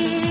you.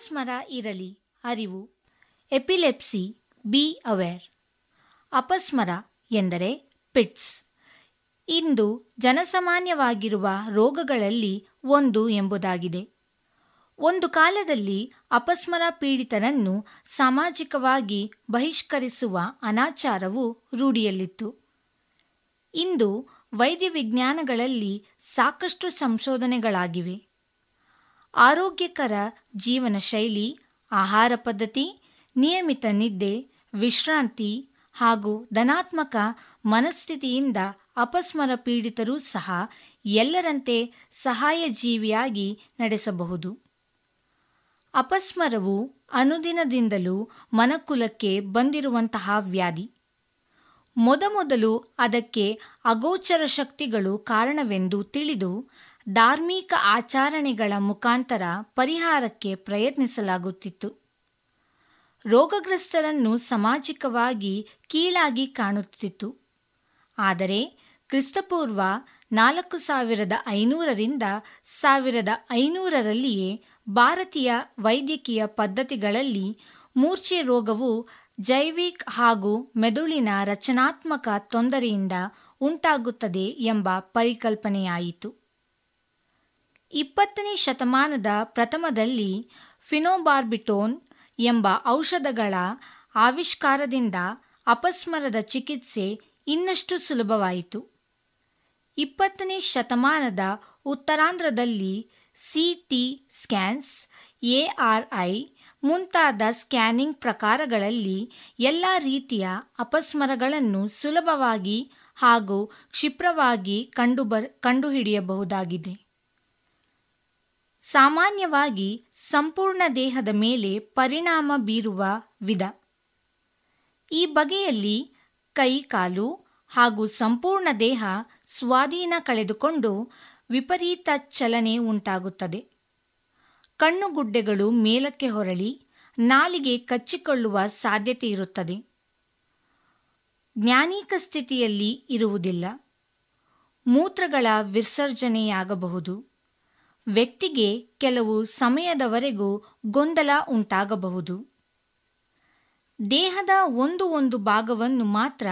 ಅಪಸ್ಮರ ಇರಲಿ. ಅರಿವು. Epilepsy, be aware. ಅಪಸ್ಮರ ಎಂದರೆ ಪಿಟ್ಸ್. ಇಂದು ಜನಸಾಮಾನ್ಯವಾಗಿರುವ ರೋಗಗಳಲ್ಲಿ ಒಂದು ಎಂಬುದಾಗಿದೆ. ಒಂದು ಕಾಲದಲ್ಲಿ ಅಪಸ್ಮರ ಪೀಡಿತರನ್ನು ಸಾಮಾಜಿಕವಾಗಿ ಬಹಿಷ್ಕರಿಸುವ ಅನಾಚಾರವು ರೂಢಿಯಲ್ಲಿತ್ತು. ಇಂದು ವೈದ್ಯ ವಿಜ್ಞಾನಗಳಲ್ಲಿ ಸಾಕಷ್ಟು ಸಂಶೋಧನೆಗಳಾಗಿವೆ. ಆರೋಗ್ಯಕರ ಜೀವನ ಶೈಲಿ, ಆಹಾರ ಪದ್ಧತಿ, ನಿಯಮಿತ ನಿದ್ದೆ, ವಿಶ್ರಾಂತಿ ಹಾಗೂ ಧನಾತ್ಮಕ ಮನಸ್ಥಿತಿಯಿಂದ ಅಪಸ್ಮರ ಪೀಡಿತರೂ ಸಹ ಎಲ್ಲರಂತೆ ಸಹಾಯ ಜೀವಿಯಾಗಿ ನಡೆಸಬಹುದು. ಅಪಸ್ಮರವು ಅನುದಿನದಿಂದಲೂ ಮನಕುಲಕ್ಕೆ ಬಂದಿರುವಂತಹ ವ್ಯಾಧಿ. ಮೊದಮೊದಲು ಅದಕ್ಕೆ ಅಗೋಚರ ಶಕ್ತಿಗಳು ಕಾರಣವೆಂದು ತಿಳಿದು ಧಾರ್ಮಿಕ ಆಚರಣೆಗಳ ಮುಖಾಂತರ ಪರಿಹಾರಕ್ಕೆ ಪ್ರಯತ್ನಿಸಲಾಗುತ್ತಿತ್ತು. ರೋಗಗ್ರಸ್ತರನ್ನು ಸಾಮಾಜಿಕವಾಗಿ ಕೀಳಾಗಿ ಕಾಣುತ್ತಿತ್ತು. ಆದರೆ ಕ್ರಿಸ್ತಪೂರ್ವ ನಾಲ್ಕು ಸಾವಿರದ ಐನೂರರಿಂದ ಸಾವಿರದ ಐನೂರರಲ್ಲಿಯೇ ಭಾರತೀಯ ವೈದ್ಯಕೀಯ ಪದ್ಧತಿಗಳಲ್ಲಿ ಮೂರ್ಛೆ ರೋಗವು ಜೈವಿಕ್ ಹಾಗೂ ಮೆದುಳಿನ ರಚನಾತ್ಮಕ ತೊಂದರೆಯಿಂದ ಉಂಟಾಗುತ್ತದೆ ಎಂಬ ಪರಿಕಲ್ಪನೆಯಾಯಿತು. ಇಪ್ಪತ್ತನೇ ಶತಮಾನದ ಪ್ರಥಮದಲ್ಲಿ ಫಿನೋಬಾರ್ಬಿಟೋನ್ ಎಂಬ ಔಷಧಗಳ ಆವಿಷ್ಕಾರದಿಂದ ಅಪಸ್ಮರದ ಚಿಕಿತ್ಸೆ ಇನ್ನಷ್ಟು ಸುಲಭವಾಯಿತು. ಇಪ್ಪತ್ತನೇ ಶತಮಾನದ ಉತ್ತರಾಂಧ್ರದಲ್ಲಿ C T scans, A R I ಮುಂತಾದ ಸ್ಕ್ಯಾನಿಂಗ್ ಪ್ರಕಾರಗಳಲ್ಲಿ ಎಲ್ಲ ರೀತಿಯ ಅಪಸ್ಮರಗಳನ್ನು ಸುಲಭವಾಗಿ ಹಾಗೂ ಕ್ಷಿಪ್ರವಾಗಿ ಕಂಡುಬರ್, ಕಂಡುಹಿಡಿಯಬಹುದಾಗಿದೆ. ಸಾಮಾನ್ಯವಾಗಿ ಸಂಪೂರ್ಣ ದೇಹದ ಮೇಲೆ ಪರಿಣಾಮ ಬೀರುವ ವಿಧ. ಈ ಬಗೆಯಲ್ಲಿ ಕೈ, ಕಾಲು ಹಾಗೂ ಸಂಪೂರ್ಣ ದೇಹ ಸ್ವಾಧೀನ ಕಳೆದುಕೊಂಡು ವಿಪರೀತ ಚಲನೆ ಉಂಟಾಗುತ್ತದೆ. ಕಣ್ಣುಗುಡ್ಡೆಗಳು ಮೇಲಕ್ಕೆ ಹೊರಳಿ ನಾಲಿಗೆ ಕಚ್ಚಿಕೊಳ್ಳುವ ಸಾಧ್ಯತೆ ಇರುತ್ತದೆ. ಜ್ಞಾನೀಕ ಸ್ಥಿತಿಯಲ್ಲಿ ಇರುವುದಿಲ್ಲ. ಮೂತ್ರಗಳ ವಿಸರ್ಜನೆಯಾಗಬಹುದು. ವ್ಯಕ್ತಿಗೆ ಕೆಲವು ಸಮಯದವರೆಗೂ ಗೊಂದಲ ಉಂಟಾಗಬಹುದು. ದೇಹದ ಒಂದು ಒಂದು ಭಾಗವನ್ನು ಮಾತ್ರ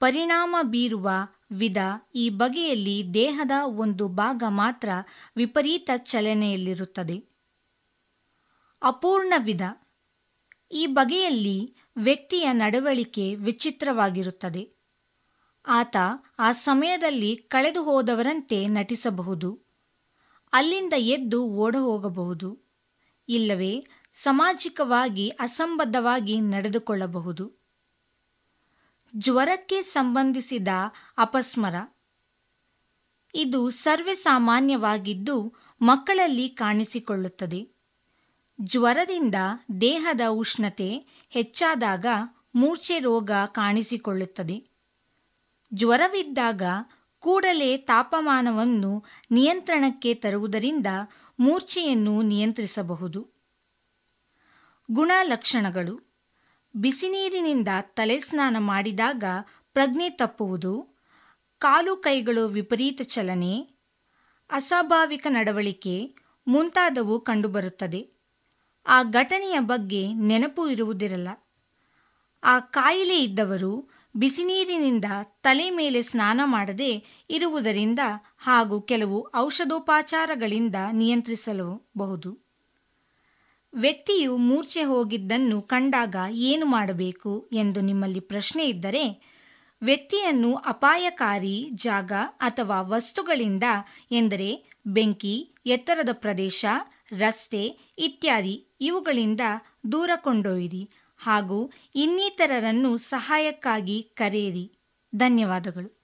ಪರಿಣಾಮ ಬೀರುವ ವಿಧ ಈ ಬಗೆಯಲ್ಲಿ ದೇಹದ ಒಂದು ಭಾಗ ಮಾತ್ರ ವಿಪರೀತ ಚಲನೆಯಲ್ಲಿರುತ್ತದೆ. ಅಪೂರ್ಣ ವಿಧ. ಈ ಬಗೆಯಲ್ಲಿ ವ್ಯಕ್ತಿಯ ನಡವಳಿಕೆ ವಿಚಿತ್ರವಾಗಿರುತ್ತದೆ. ಆತ ಆ ಸಮಯದಲ್ಲಿ ಕಳೆದು ಹೋದವರಂತೆ ನಟಿಸಬಹುದು. ಅಲ್ಲಿಂದ ಎದ್ದು ಓಡ ಹೋಗಬಹುದು ಇಲ್ಲವೇ, ಸಾಮಾಜಿಕವಾಗಿ ಅಸಂಬದ್ಧವಾಗಿ ನಡೆದುಕೊಳ್ಳಬಹುದು. ಜ್ವರಕ್ಕೆ ಸಂಬಂಧಿಸಿದ ಅಪಸ್ಮರ. ಇದು ಸರ್ವೇಸಾಮಾನ್ಯವಾಗಿದ್ದು ಮಕ್ಕಳಲ್ಲಿ ಕಾಣಿಸಿಕೊಳ್ಳುತ್ತದೆ. ಜ್ವರದಿಂದ ದೇಹದ ಉಷ್ಣತೆ ಹೆಚ್ಚಾದಾಗ ಮೂರ್ಛೆ ರೋಗ ಕಾಣಿಸಿಕೊಳ್ಳುತ್ತದೆ. ಜ್ವರವಿದ್ದಾಗ ಕೂಡಲೇ ತಾಪಮಾನವನ್ನು ನಿಯಂತ್ರಣಕ್ಕೆ ತರುವುದರಿಂದ ಮೂರ್ಛೆಯನ್ನು ನಿಯಂತ್ರಿಸಬಹುದು. ಗುಣಲಕ್ಷಣಗಳು. ಬಿಸಿನೀರಿನಿಂದ ತಲೆ ಸ್ನಾನ ಮಾಡಿದಾಗ ಪ್ರಜ್ಞೆ ತಪ್ಪುವುದು. ಕಾಲು ಕೈಗಳು ವಿಪರೀತ ಚಲನೆ. ಅಸ್ವಾಭಾವಿಕ ನಡವಳಿಕೆ ಮುಂತಾದವು ಕಂಡುಬರುತ್ತದೆ. ಆ ಘಟನೆಯ ಬಗ್ಗೆ ನೆನಪು ಇರುವುದಿರಲ್ಲ. ಆ ಕಾಯಿಲೆ ಇದ್ದವರು ಬಿಸಿನೀರಿನಿಂದ ತಲೆ ಮೇಲೆ ಸ್ನಾನ ಮಾಡದೆ ಇರುವುದರಿಂದ ಹಾಗೂ ಕೆಲವು ಔಷಧೋಪಚಾರಗಳಿಂದ ನಿಯಂತ್ರಿಸಲಬಹುದು. ವ್ಯಕ್ತಿಯು ಮೂರ್ಛೆ ಹೋಗಿದ್ದನ್ನು ಕಂಡಾಗ ಏನು ಮಾಡಬೇಕು ಎಂದು ನಿಮ್ಮಲ್ಲಿ ಪ್ರಶ್ನೆ ಇದ್ದರೆ, ವ್ಯಕ್ತಿಯನ್ನು ಅಪಾಯಕಾರಿ ಜಾಗ ಅಥವಾ ವಸ್ತುಗಳಿಂದ ಎಂದರೆ ಬೆಂಕಿ, ಎತ್ತರದ ಪ್ರದೇಶ, ರಸ್ತೆ ಇತ್ಯಾದಿ ಇವುಗಳಿಂದ ದೂರ ಕೊಂಡೊಯ್ಯಿರಿ. ಹಾಗೂ ಇನ್ನಿತರರನ್ನು ಸಹಾಯಕ್ಕಾಗಿ ಕರೆಯಿರಿ. ಧನ್ಯವಾದಗಳು.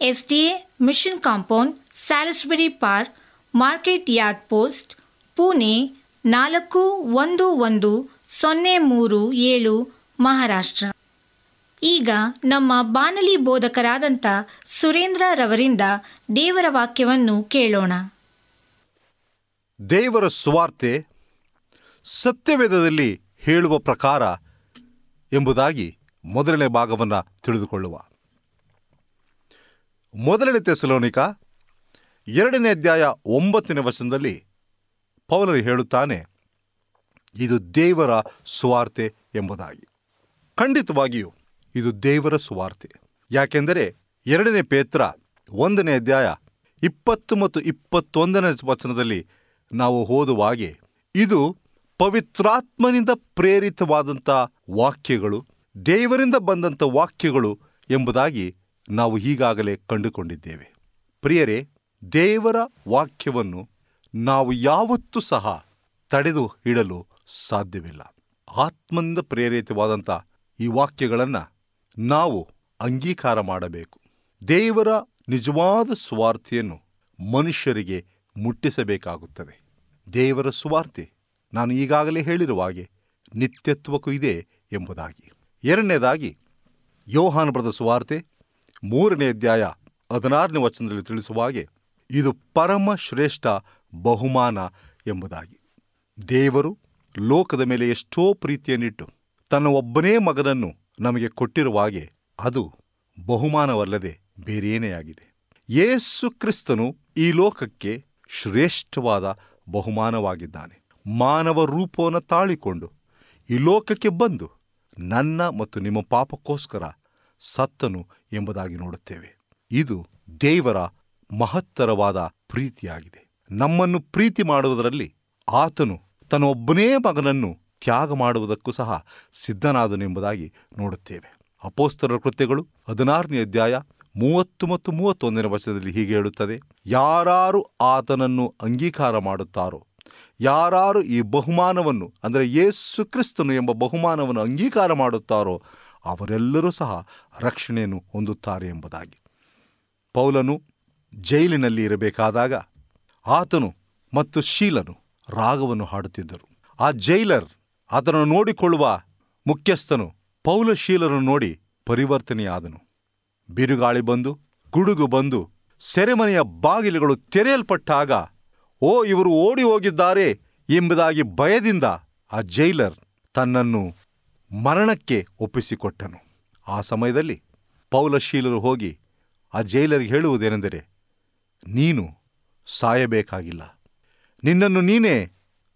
S D A mission compound, Salisbury park, market yard post, Pune ನಾಲ್ಕು ಒಂದು ಒಂದು ಸೊನ್ನೆ ಮೂರು ಏಳು ಮಹಾರಾಷ್ಟ್ರ. ಈಗ ನಮ್ಮ ಬಾನಲಿ ಬೋಧಕರಾದಂಥ ಸುರೇಂದ್ರ ರವರಿಂದ ದೇವರ ವಾಕ್ಯವನ್ನು ಕೇಳೋಣ. ದೇವರ ಸುವಾರ್ತೆ ಸತ್ಯವೇದದಲ್ಲಿ ಹೇಳುವ ಪ್ರಕಾರ ಎಂಬುದಾಗಿ ಮೊದಲನೇ ಭಾಗವನ್ನು ತಿಳಿದುಕೊಳ್ಳುವ. ಮೊದಲನೇ ತೆಸಲೋನಿಕ ಎರಡನೇ ಅಧ್ಯಾಯ ಒಂಬತ್ತನೇ ವಚನದಲ್ಲಿ ಪೌಲರು ಹೇಳುತ್ತಾನೆ, ಇದು ದೇವರ ಸುವಾರ್ತೆ ಎಂಬುದಾಗಿ. ಖಂಡಿತವಾಗಿಯೂ ಇದು ದೇವರ ಸುವಾರ್ತೆ. ಯಾಕೆಂದರೆ ಎರಡನೇ ಪೇತ್ರ ಒಂದನೇ ಅಧ್ಯಾಯ ಇಪ್ಪತ್ತು ಮತ್ತು ಇಪ್ಪತ್ತೊಂದನೇ ವಚನದಲ್ಲಿ ನಾವು ಓದುವಾಗೆ ಇದು ಪವಿತ್ರಾತ್ಮನಿಂದ ಪ್ರೇರಿತವಾದಂಥ ವಾಕ್ಯಗಳು, ದೇವರಿಂದ ಬಂದಂಥ ವಾಕ್ಯಗಳು ಎಂಬುದಾಗಿ ನಾವು ಈಗಾಗಲೇ ಕಂಡುಕೊಂಡಿದ್ದೇವೆ. ಪ್ರಿಯರೇ, ದೇವರ ವಾಕ್ಯವನ್ನು ನಾವು ಯಾವತ್ತೂ ಸಹ ತಡೆದು ಇಡಲು ಸಾಧ್ಯವಿಲ್ಲ. ಆತ್ಮನಿಂದ ಪ್ರೇರಿತವಾದಂಥ ಈ ವಾಕ್ಯಗಳನ್ನು ನಾವು ಅಂಗೀಕಾರ ಮಾಡಬೇಕು. ದೇವರ ನಿಜವಾದ ಸ್ವಾರ್ಥಿಯನ್ನು ಮನುಷ್ಯರಿಗೆ ಮುಟ್ಟಿಸಬೇಕಾಗುತ್ತದೆ. ದೇವರ ಸ್ವಾರ್ಥೆ ನಾನು ಈಗಾಗಲೇ ಹೇಳಿರುವ ಹಾಗೆ ನಿತ್ಯತ್ವಕ್ಕೂ ಇದೆ ಎಂಬುದಾಗಿ. ಎರಡನೇದಾಗಿ ಯೋಹಾನ ಬರೆದ ಸುವಾರ್ತೆ ಮೂರನೇ ಅಧ್ಯಾಯ ಹದಿನಾರನೇ ವಚನದಲ್ಲಿ ತಿಳಿಸುವ ಹಾಗೆ, ಇದು ಪರಮ ಶ್ರೇಷ್ಠ ಬಹುಮಾನ ಎಂಬುದಾಗಿ. ದೇವರು ಲೋಕದ ಮೇಲೆ ಎಷ್ಟೋ ಪ್ರೀತಿಯನ್ನಿಟ್ಟು ತನ್ನ ಒಬ್ಬನೇ ಮಗನನ್ನು ನಮಗೆ ಕೊಟ್ಟಿರುವ ಹಾಗೆ ಅದು ಬಹುಮಾನವಲ್ಲದೆ ಬೇರೇನೇ ಆಗಿದೆ. ಯೇಸು ಕ್ರಿಸ್ತನು ಈ ಲೋಕಕ್ಕೆ ಶ್ರೇಷ್ಠವಾದ ಬಹುಮಾನವಾಗಿದ್ದಾನೆ. ಮಾನವ ರೂಪವನ್ನು ತಾಳಿಕೊಂಡು ಈ ಲೋಕಕ್ಕೆ ಬಂದು ನನ್ನ ಮತ್ತು ನಿಮ್ಮ ಪಾಪಕ್ಕೋಸ್ಕರ ಸತ್ತನು ಎಂಬುದಾಗಿ ನೋಡುತ್ತೇವೆ. ಇದು ದೇವರ ಮಹತ್ತರವಾದ ಪ್ರೀತಿಯಾಗಿದೆ. ನಮ್ಮನ್ನು ಪ್ರೀತಿ ಮಾಡುವುದರಲ್ಲಿ ಆತನು ತನ್ನ ಒಬ್ಬನೇ ಮಗನನ್ನು ತ್ಯಾಗ ಮಾಡುವುದಕ್ಕೂ ಸಹ ಸಿದ್ಧನಾದನೆಂಬುದಾಗಿ ನೋಡುತ್ತೇವೆ. ಅಪೋಸ್ತರ ಕೃತ್ಯಗಳು ಹದಿನಾರನೇ ಅಧ್ಯಾಯ ಮೂವತ್ತು ಮತ್ತು ಮೂವತ್ತೊಂದನೇ ವರ್ಷದಲ್ಲಿ ಹೀಗೆ ಹೇಳುತ್ತದೆ. ಯಾರಾರು ಆತನನ್ನು ಅಂಗೀಕಾರ ಮಾಡುತ್ತಾರೋ, ಯಾರಾರು ಈ ಬಹುಮಾನವನ್ನು, ಅಂದರೆ ಯೇಸು ಕ್ರಿಸ್ತನು ಎಂಬ ಬಹುಮಾನವನ್ನು ಅಂಗೀಕಾರ ಮಾಡುತ್ತಾರೋ ಅವರೆಲ್ಲರೂ ಸಹ ರಕ್ಷಣೆಯನ್ನು ಹೊಂದುತ್ತಾರೆ ಎಂಬುದಾಗಿ. ಪೌಲನು ಜೈಲಿನಲ್ಲಿ ಇರಬೇಕಾದಾಗ ಆತನು ಮತ್ತು ಶೀಲನು ರಾಗವನ್ನು ಹಾಡುತ್ತಿದ್ದರು. ಆ ಜೈಲರ್ ಅದನ್ನು ನೋಡಿಕೊಳ್ಳುವ ಮುಖ್ಯಸ್ಥನು ಪೌಲ ಶೀಲರನ್ನು ನೋಡಿ ಪರಿವರ್ತನೆಯಾದನು. ಬಿರುಗಾಳಿ ಬಂದು, ಗುಡುಗು ಬಂದು, ಸೆರೆಮನೆಯ ಬಾಗಿಲುಗಳು ತೆರೆಯಲ್ಪಟ್ಟಾಗ, ಓ, ಇವರು ಓಡಿ ಹೋಗಿದ್ದಾರೆ ಎಂಬುದಾಗಿ ಭಯದಿಂದ ಆ ಜೈಲರ್ ತನ್ನನ್ನು ಮರಣಕ್ಕೆ ಒಪ್ಪಿಸಿಕೊಟ್ಟನು. ಆ ಸಮಯದಲ್ಲಿ ಪೌಲಶೀಲರು ಹೋಗಿ ಆ ಜೈಲರಿಗೆ ಹೇಳುವುದೇನೆಂದರೆ, ನೀನು ಸಾಯಬೇಕಾಗಿಲ್ಲ. ನಿನ್ನನ್ನು ನೀನೇ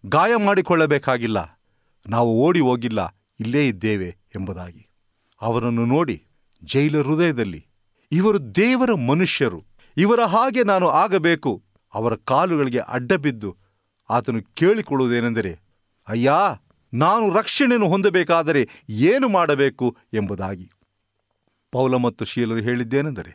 ಗಾಯ ಮಾಡಿಕೊಳ್ಳಬೇಕಾಗಿಲ್ಲ. ನಾವು ಓಡಿ ಹೋಗಿಲ್ಲ, ಇಲ್ಲೇ ಇದ್ದೇವೆ ಎಂಬುದಾಗಿ. ಅವರನ್ನು ನೋಡಿ ಜೈಲರ್ ಹೃದಯದಲ್ಲಿ ಇವರು ದೇವರ ಮನುಷ್ಯರು, ಇವರ ಹಾಗೆ ನಾನು ಆಗಬೇಕು, ಅವರ ಕಾಲುಗಳಿಗೆ ಅಡ್ಡಬಿದ್ದು ಆತನು ಕೇಳಿಕೊಳ್ಳುವುದೇನೆಂದರೆ, ಅಯ್ಯಾ ನಾನು ರಕ್ಷಣೆಯನ್ನು ಹೊಂದಬೇಕಾದರೆ ಏನು ಮಾಡಬೇಕು ಎಂಬುದಾಗಿ. ಪೌಲ ಮತ್ತು ಶೀಲರು ಹೇಳಿದ್ದೇನೆಂದರೆ,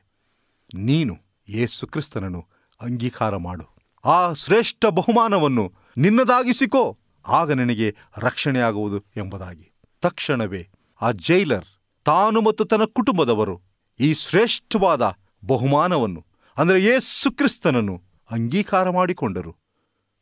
ನೀನು ಯೇಸು ಕ್ರಿಸ್ತನನ್ನು ಅಂಗೀಕಾರ ಮಾಡು. ಆ ಶ್ರೇಷ್ಠ ಬಹುಮಾನವನ್ನು ನಿನ್ನದಾಗಿಸಿಕೋ, ಆಗ ನಿನಗೆ ರಕ್ಷಣೆಯಾಗುವುದು ಎಂಬುದಾಗಿ. ತಕ್ಷಣವೇ ಆ ಜೈಲರ್, ತಾನು ಮತ್ತು ತನ್ನ ಕುಟುಂಬದವರು ಈ ಶ್ರೇಷ್ಠವಾದ ಬಹುಮಾನವನ್ನು, ಅಂದರೆ ಯೇಸು ಕ್ರಿಸ್ತನನ್ನು ಅಂಗೀಕಾರ ಮಾಡಿಕೊಂಡರು.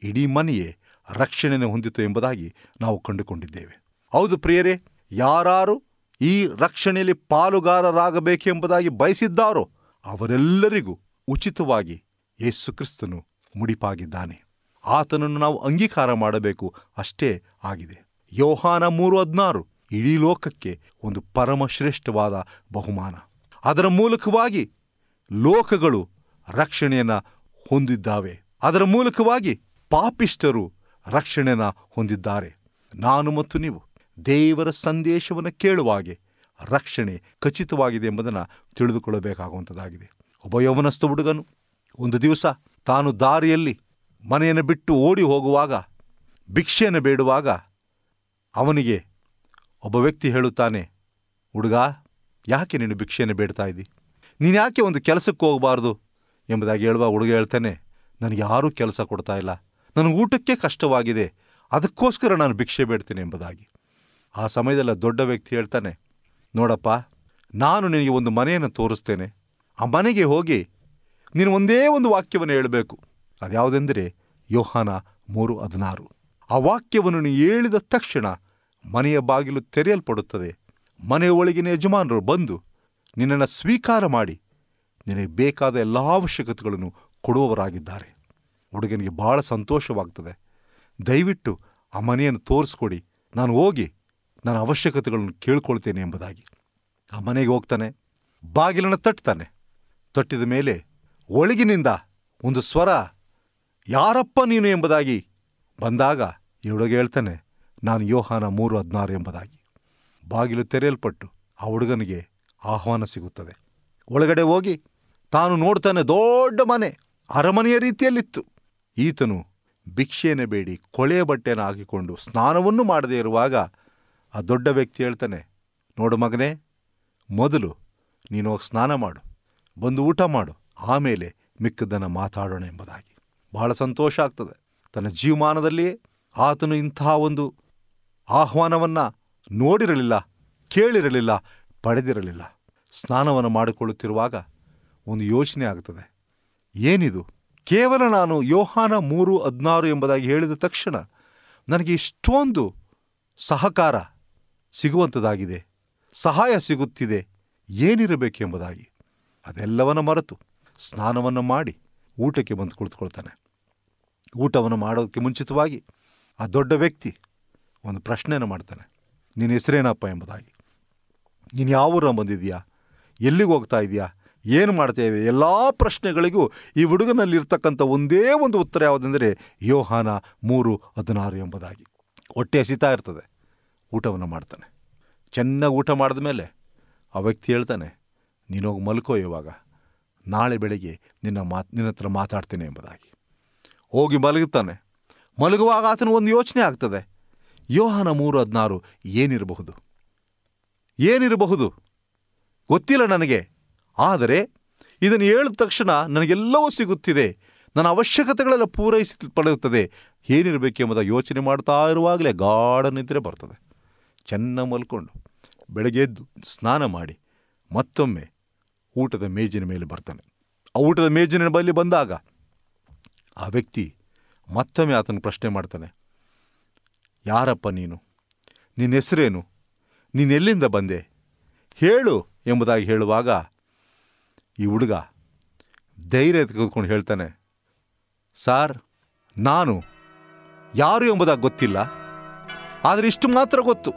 ಇಡೀ ಮನೆಯೇ ರಕ್ಷಣೆಯನ್ನು ಹೊಂದಿತು ಎಂಬುದಾಗಿ ನಾವು ಕಂಡುಕೊಂಡಿದ್ದೇವೆ. ಹೌದು ಪ್ರಿಯರೇ ಯಾರು ಈ ರಕ್ಷಣೆಯಲ್ಲಿ ಪಾಲುಗಾರರಾಗಬೇಕೆಂಬುದಾಗಿ ಬಯಸಿದ್ದಾರೋ ಅವರೆಲ್ಲರಿಗೂ ಉಚಿತವಾಗಿ ಯೇಸು ಕ್ರಿಸ್ತನು ಮುಡಿಪಾಗಿದ್ದಾನೆ. ಆತನನ್ನು ನಾವು ಅಂಗೀಕಾರ ಮಾಡಬೇಕು, ಅಷ್ಟೇ ಆಗಿದೆ. ಯೋಹಾನ ಮೂರು ಹದಿನಾರು ಇಡೀ ಲೋಕಕ್ಕೆ ಒಂದು ಪರಮಶ್ರೇಷ್ಠವಾದ ಬಹುಮಾನ. ಅದರ ಮೂಲಕವಾಗಿ ಲೋಕಗಳು ರಕ್ಷಣೆಯನ್ನು ಹೊಂದಿದ್ದಾವೆ. ಅದರ ಮೂಲಕವಾಗಿ ಪಾಪಿಷ್ಟರು ರಕ್ಷಣೆಯನ್ನು ಹೊಂದಿದ್ದಾರೆ. ನಾನು ಮತ್ತು ನೀವು ದೇವರ ಸಂದೇಶವನ್ನು ಕೇಳುವಾಗೆ ರಕ್ಷಣೆ ಖಚಿತವಾಗಿದೆ ಎಂಬುದನ್ನು ತಿಳಿದುಕೊಳ್ಳಬೇಕಾಗುವಂಥದ್ದಾಗಿದೆ ಒಬ್ಬ ಯೌವನಸ್ಥ ಹುಡುಗನು ಒಂದು ದಿವಸ ತಾನು ದಾರಿಯಲ್ಲಿ ಮನೆಯನ್ನು ಬಿಟ್ಟು ಓಡಿ ಹೋಗುವಾಗ, ಭಿಕ್ಷೆಯನ್ನು ಬೇಡುವಾಗ ಅವನಿಗೆ ಒಬ್ಬ ವ್ಯಕ್ತಿ ಹೇಳುತ್ತಾನೆ, ಹುಡುಗ, ಯಾಕೆ ನೀನು ಭಿಕ್ಷೆಯನ್ನು ಬೇಡ್ತಾ ಇದ್ದಿ? ನೀನು ಯಾಕೆ ಒಂದು ಕೆಲಸಕ್ಕೆ ಹೋಗಬಾರ್ದು? ಎಂಬುದಾಗಿ ಹೇಳುವ ಹುಡುಗ ಹೇಳ್ತಾನೆ, ನನಗೆ ಯಾರೂ ಕೆಲಸ ಕೊಡ್ತಾ ಇಲ್ಲ. ನನಗೆ ಊಟಕ್ಕೆ ಕಷ್ಟವಾಗಿದೆ. ಅದಕ್ಕೋಸ್ಕರ ನಾನು ಭಿಕ್ಷೆ ಬೇಡ್ತೀನಿ ಎಂಬುದಾಗಿ. ಆ ಸಮಯದಲ್ಲಿ ದೊಡ್ಡ ವ್ಯಕ್ತಿ ಹೇಳ್ತಾನೆ, ನೋಡಪ್ಪ, ನಾನು ನಿನಗೆ ಒಂದು ಮನೆಯನ್ನು ತೋರಿಸ್ತೇನೆ. ಆ ಮನೆಗೆ ಹೋಗಿ ನೀನು ಒಂದೇ ಒಂದು ವಾಕ್ಯವನ್ನು ಹೇಳಬೇಕು. ಅದ್ಯಾವುದೆಂದರೆ ಯೋಹಾನ ಮೂರು ಹದಿನಾರು. ಆ ವಾಕ್ಯವನ್ನು ನೀನು ಹೇಳಿದ ತಕ್ಷಣ ಮನೆಯ ಬಾಗಿಲು ತೆರೆಯಲ್ಪಡುತ್ತದೆ. ಮನೆಯ ಒಳಗಿನ ಯಜಮಾನರು ಬಂದು ನಿನ್ನನ್ನು ಸ್ವೀಕಾರ ಮಾಡಿ ನಿನಗೆ ಬೇಕಾದ ಎಲ್ಲ ಅವಶ್ಯಕತೆಗಳನ್ನು ಕೊಡುವವರಾಗಿದ್ದಾರೆ. ಹುಡುಗನಿಗೆ ಬಹಳ ಸಂತೋಷವಾಗ್ತದೆ. ದಯವಿಟ್ಟು ಆ ಮನೆಯನ್ನು ತೋರಿಸ್ಕೊಡಿ. ನಾನು ಹೋಗಿ ನನ್ನ ಅವಶ್ಯಕತೆಗಳನ್ನು ಕೇಳ್ಕೊಳ್ತೇನೆ ಎಂಬುದಾಗಿ. ಆ ಮನೆಗೆ ಹೋಗ್ತಾನೆ. ಬಾಗಿಲನ್ನು ತಟ್ತಾನೆ. ತಟ್ಟಿದ ಮೇಲೆ ಒಳಗಿನಿಂದ ಒಂದು ಸ್ವರ, ಯಾರಪ್ಪ ನೀನು? ಎಂಬುದಾಗಿ ಬಂದಾಗ ಈ ಹುಡುಗ ಹೇಳ್ತಾನೆ, ನಾನು ಯೋಹಾನ ಮೂರು ಹದಿನಾರು ಎಂಬುದಾಗಿ. ಬಾಗಿಲು ತೆರೆಯಲ್ಪಟ್ಟು ಆ ಹುಡುಗನಿಗೆ ಆಹ್ವಾನ ಸಿಗುತ್ತದೆ. ಒಳಗಡೆ ಹೋಗಿ ತಾನು ನೋಡ್ತಾನೆ ದೊಡ್ಡ ಮನೆ, ಅರಮನೆಯ ರೀತಿಯಲ್ಲಿತ್ತು. ಈತನು ಭಿಕ್ಷೆಯನ್ನು ಬೇಡಿ, ಕೊಳೆಯ ಬಟ್ಟೆಯನ್ನು ಹಾಕಿಕೊಂಡು ಸ್ನಾನವನ್ನು ಮಾಡದೇ ಇರುವಾಗ ಆ ದೊಡ್ಡ ವ್ಯಕ್ತಿ ಹೇಳ್ತಾನೆ, ನೋಡು ಮಗನೇ, ಮೊದಲು ನೀನು ಹೋಗಿ ಸ್ನಾನ ಮಾಡು, ಬಂದು ಊಟ ಮಾಡು, ಆಮೇಲೆ ಮಿಕ್ಕದ್ದನ್ನು ಮಾತಾಡೋಣ ಎಂಬುದಾಗಿ. ಬಹಳ ಸಂತೋಷ ಆಗ್ತದೆ. ತನ್ನ ಜೀವಮಾನದಲ್ಲಿಯೇ ಆತನು ಇಂತಹ ಒಂದು ಆಹ್ವಾನವನ್ನು ನೋಡಿರಲಿಲ್ಲ, ಕೇಳಿರಲಿಲ್ಲ, ಪಡೆದಿರಲಿಲ್ಲ. ಸ್ನಾನವನ್ನು ಮಾಡಿಕೊಳ್ಳುತ್ತಿರುವಾಗ ಒಂದು ಯೋಚನೆ ಆಗ್ತದೆ, ಏನಿದು? ಕೇವಲ ನಾನು ಯೋಹಾನ ಮೂರು ಹದಿನಾರು ಎಂಬುದಾಗಿ ಹೇಳಿದ ತಕ್ಷಣ ನನಗೆ ಇಷ್ಟೊಂದು ಸಹಕಾರ ಸಿಗುವಂಥದ್ದಾಗಿದೆ ಸಹಾಯ ಸಿಗುತ್ತಿದೆ ಏನಿರಬೇಕೆಂಬುದಾಗಿ ಅದೆಲ್ಲವನ್ನು ಮರೆತು ಸ್ನಾನವನ್ನು ಮಾಡಿ ಊಟಕ್ಕೆ ಬಂದು ಕುಳಿತುಕೊಳ್ತಾನೆ. ಊಟವನ್ನು ಮಾಡೋದಕ್ಕೆ ಮುಂಚಿತವಾಗಿ ಆ ದೊಡ್ಡ ವ್ಯಕ್ತಿ ಒಂದು ಪ್ರಶ್ನೆಯನ್ನು ಮಾಡ್ತಾನೆ. ನಿನ್ನ ಹೆಸರೇನಪ್ಪ ಎಂಬುದಾಗಿ. ನೀನು ಯಾವ ಊರ ಬಂದಿದೆಯಾ ಎಲ್ಲಿಗೆ ಹೋಗ್ತಾ ಇದೆಯಾ? ಏನು ಮಾಡ್ತೇವೆ ಎಲ್ಲ ಪ್ರಶ್ನೆಗಳಿಗೂ ಈ ಹುಡುಗನಲ್ಲಿರ್ತಕ್ಕಂಥ ಒಂದೇ ಒಂದು ಉತ್ತರ ಯಾವುದೆಂದರೆ ಯೋಹಾನ ಮೂರು ಹದಿನಾರು ಎಂಬುದಾಗಿ. ಹೊಟ್ಟೆ ಹಸಿತಾ ಇರ್ತದೆ. ಊಟವನ್ನು ಮಾಡ್ತಾನೆ. ಚೆನ್ನಾಗಿ ಊಟ ಮಾಡಿದ ಮೇಲೆ ಆ ವ್ಯಕ್ತಿ ಹೇಳ್ತಾನೆ ನೀನೋಗಿ ಮಲ್ಕೋ ಇವಾಗ. ನಾಳೆ ಬೆಳಗ್ಗೆ ನಿನ್ನ ಮಾತು, ನಿನ್ನ ಹತ್ರ ಮಾತಾಡ್ತೇನೆ ಎಂಬುದಾಗಿ. ಹೋಗಿ ಮಲಗುತ್ತಾನೆ. ಮಲಗುವಾಗ ಆತನ ಒಂದು ಯೋಚನೆ ಆಗ್ತದೆ. ಯೋಹಾನ ಮೂರು ಹದಿನಾರು ಏನಿರಬಹುದು? ಏನಿರಬಹುದು? ಗೊತ್ತಿಲ್ಲ ನನಗೆ. ಆದರೆ ಇದನ್ನು ಹೇಳಿದ ತಕ್ಷಣ ನನಗೆಲ್ಲವೂ ಸಿಗುತ್ತಿದೆ. ನನ್ನ ಅವಶ್ಯಕತೆಗಳೆಲ್ಲ ಪೂರೈಸಿ ಪಡೆಯುತ್ತದೆ. ಏನಿರಬೇಕೆಂಬುದ ಯೋಚನೆ ಮಾಡ್ತಾ ಇರುವಾಗಲೇ ಗಾಢ ನಿದ್ರೆ ಬರ್ತದೆ. ಚೆನ್ನಾಗಿ ಮಲ್ಕೊಂಡು ಬೆಳಗ್ಗೆ ಎದ್ದು ಸ್ನಾನ ಮಾಡಿ ಮತ್ತೊಮ್ಮೆ ಊಟದ ಮೇಜಿನ ಮೇಲೆ ಬರ್ತಾನೆ. ಆ ಊಟದ ಮೇಜಿನ ಬಳಿ ಬಂದಾಗ ಆ ವ್ಯಕ್ತಿ ಮತ್ತೊಮ್ಮೆ ಆತನ ಪ್ರಶ್ನೆ ಮಾಡ್ತಾನೆ. ಯಾರಪ್ಪ ನೀನು? ನಿನ್ನ ಹೆಸರೇನು? ನೀನೆಲ್ಲಿಂದ ಬಂದೆ? ಹೇಳು ಎಂಬುದಾಗಿ ಹೇಳುವಾಗ ಈ ಹುಡುಗ ಧೈರ್ಯ ತೆಗೆದುಕೊಂಡು ಹೇಳ್ತಾನೆ, ಸಾರ್, ನಾನು ಯಾರು ಎಂಬುದಾಗಿ ಗೊತ್ತಿಲ್ಲ, ಆದರೆ ಇಷ್ಟು ಮಾತ್ರ ಗೊತ್ತು.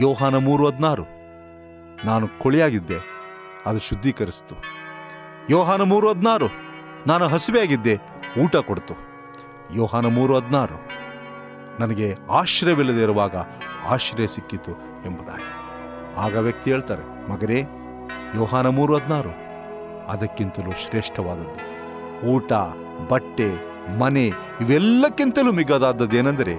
ಯೋಹಾನ ಮೂರು ಹದಿನಾರು, ನಾನು ಕೊಳಿಯಾಗಿದ್ದೆ, ಅದು ಶುದ್ಧೀಕರಿಸ್ತು. ಯೋಹಾನ ಮೂರು ಹದಿನಾರು, ನಾನು ಹಸಿವೆಯಾಗಿದ್ದೆ, ಊಟ ಕೊಡ್ತು. ಯೋಹಾನ ಮೂರು ಹದಿನಾರು, ನನಗೆ ಆಶ್ರಯವಿಲ್ಲದೆ ಇರುವಾಗ ಆಶ್ರಯ ಸಿಕ್ಕಿತು ಎಂಬುದಾಗಿ. ಆಗ ವ್ಯಕ್ತಿ ಹೇಳ್ತಾರೆ ಮಗರೇ ಯೋಹಾನ ಮೂರು ಹದಿನಾರು ಅದಕ್ಕಿಂತಲೂ ಶ್ರೇಷ್ಠವಾದದ್ದು. ಊಟ, ಬಟ್ಟೆ, ಮನೆ ಇವೆಲ್ಲಕ್ಕಿಂತಲೂ ಮಿಗದಾದದ್ದೇನೆಂದರೆ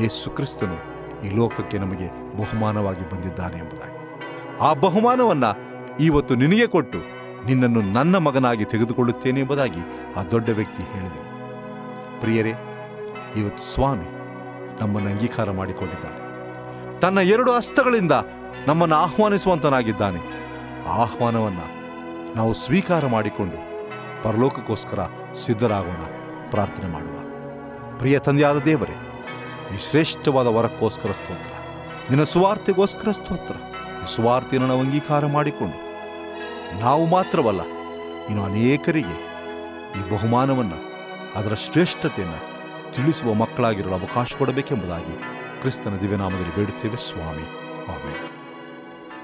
ಯೇಸು ಕ್ರಿಸ್ತನು ಈ ಲೋಕಕ್ಕೆ ನಮಗೆ ಬಹುಮಾನವಾಗಿ ಬಂದಿದ್ದಾನೆ ಎಂಬುದಾಗಿ. ಆ ಬಹುಮಾನವನ್ನು ಇವತ್ತು ನಿನಗೆ ಕೊಟ್ಟು ನಿನ್ನನ್ನು ನನ್ನ ಮಗನಾಗಿ ತೆಗೆದುಕೊಳ್ಳುತ್ತೇನೆ ಎಂಬುದಾಗಿ ಆ ದೊಡ್ಡ ವ್ಯಕ್ತಿ ಹೇಳಿದನು. ಪ್ರಿಯರೇ, ಇವತ್ತು ಸ್ವಾಮಿ ನಮ್ಮನ್ನು ಅಂಗೀಕಾರ ಮಾಡಿಕೊಂಡಿದ್ದಾನೆ. ತನ್ನ ಎರಡು ಹಸ್ತಗಳಿಂದ ನಮ್ಮನ್ನು ಆಹ್ವಾನಿಸುವಂತನಾಗಿದ್ದಾನೆ. ಆಹ್ವಾನವನ್ನ ನಾವು ಸ್ವೀಕಾರ ಮಾಡಿಕೊಂಡು ಪರಲೋಕಕ್ಕೋಸ್ಕರ ಸಿದ್ಧರಾಗೋಣ. ಪ್ರಾರ್ಥನೆ ಮಾಡುವ. ಪ್ರಿಯ ತಂದೆಯಾದ ದೇವರೇ, ಈ ಶ್ರೇಷ್ಠವಾದ ವರಕ್ಕೋಸ್ಕರ ಸ್ತೋತ್ರ. ನಿನ್ನ ಸುವಾರ್ತೆಗೋಸ್ಕರ ಸ್ತೋತ್ರ. ಈ ಸುವಾರ್ತೆಯನ್ನು ನಾವು ಅಂಗೀಕಾರ ಮಾಡಿಕೊಂಡು ನಾವು ಮಾತ್ರವಲ್ಲ, ಇನ್ನು ಅನೇಕರಿಗೆ ಈ ಬಹುಮಾನವನ್ನು, ಅದರ ಶ್ರೇಷ್ಠತೆಯನ್ನು ತಿಳಿಸುವ ಮಕ್ಕಳಾಗಿರಲು ಅವಕಾಶ ಕೊಡಬೇಕೆಂಬುದಾಗಿ ಕ್ರಿಸ್ತನ ದಿವ್ಯನಾಮದಲ್ಲಿ ಬೇಡುತ್ತೇವೆ. ಸ್ವಾಮಿ. ಆಮೇಲೆ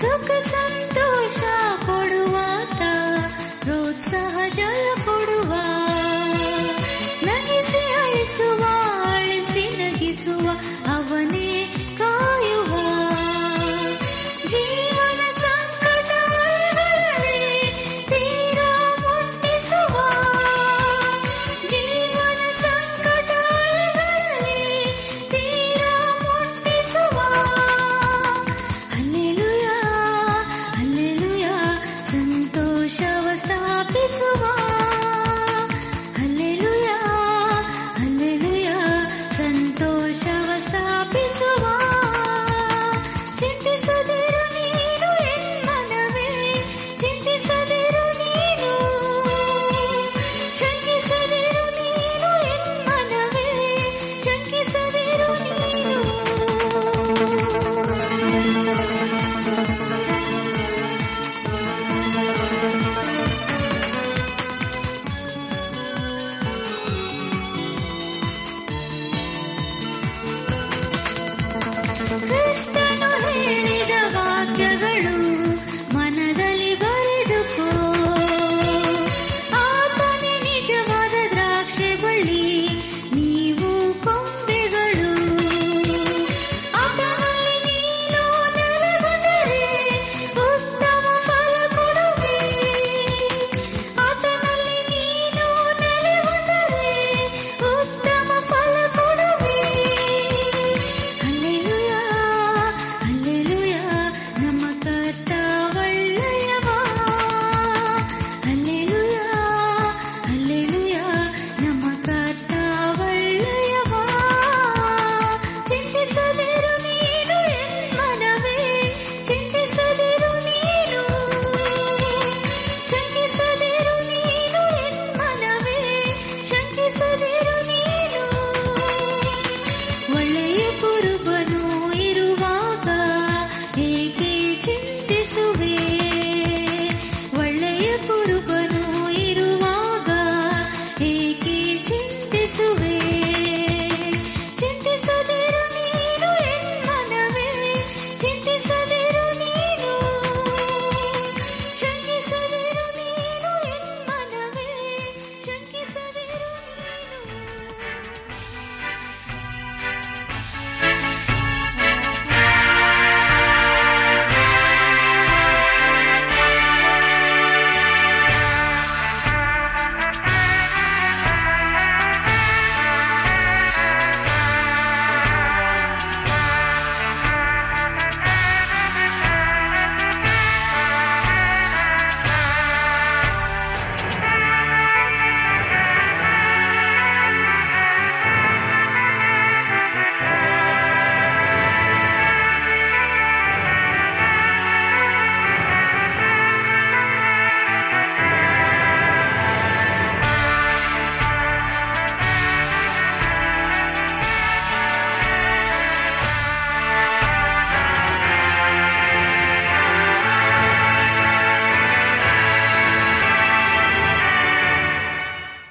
సుఖ సంతోష పొడువాత ప్రోత్సాహ జల పొడు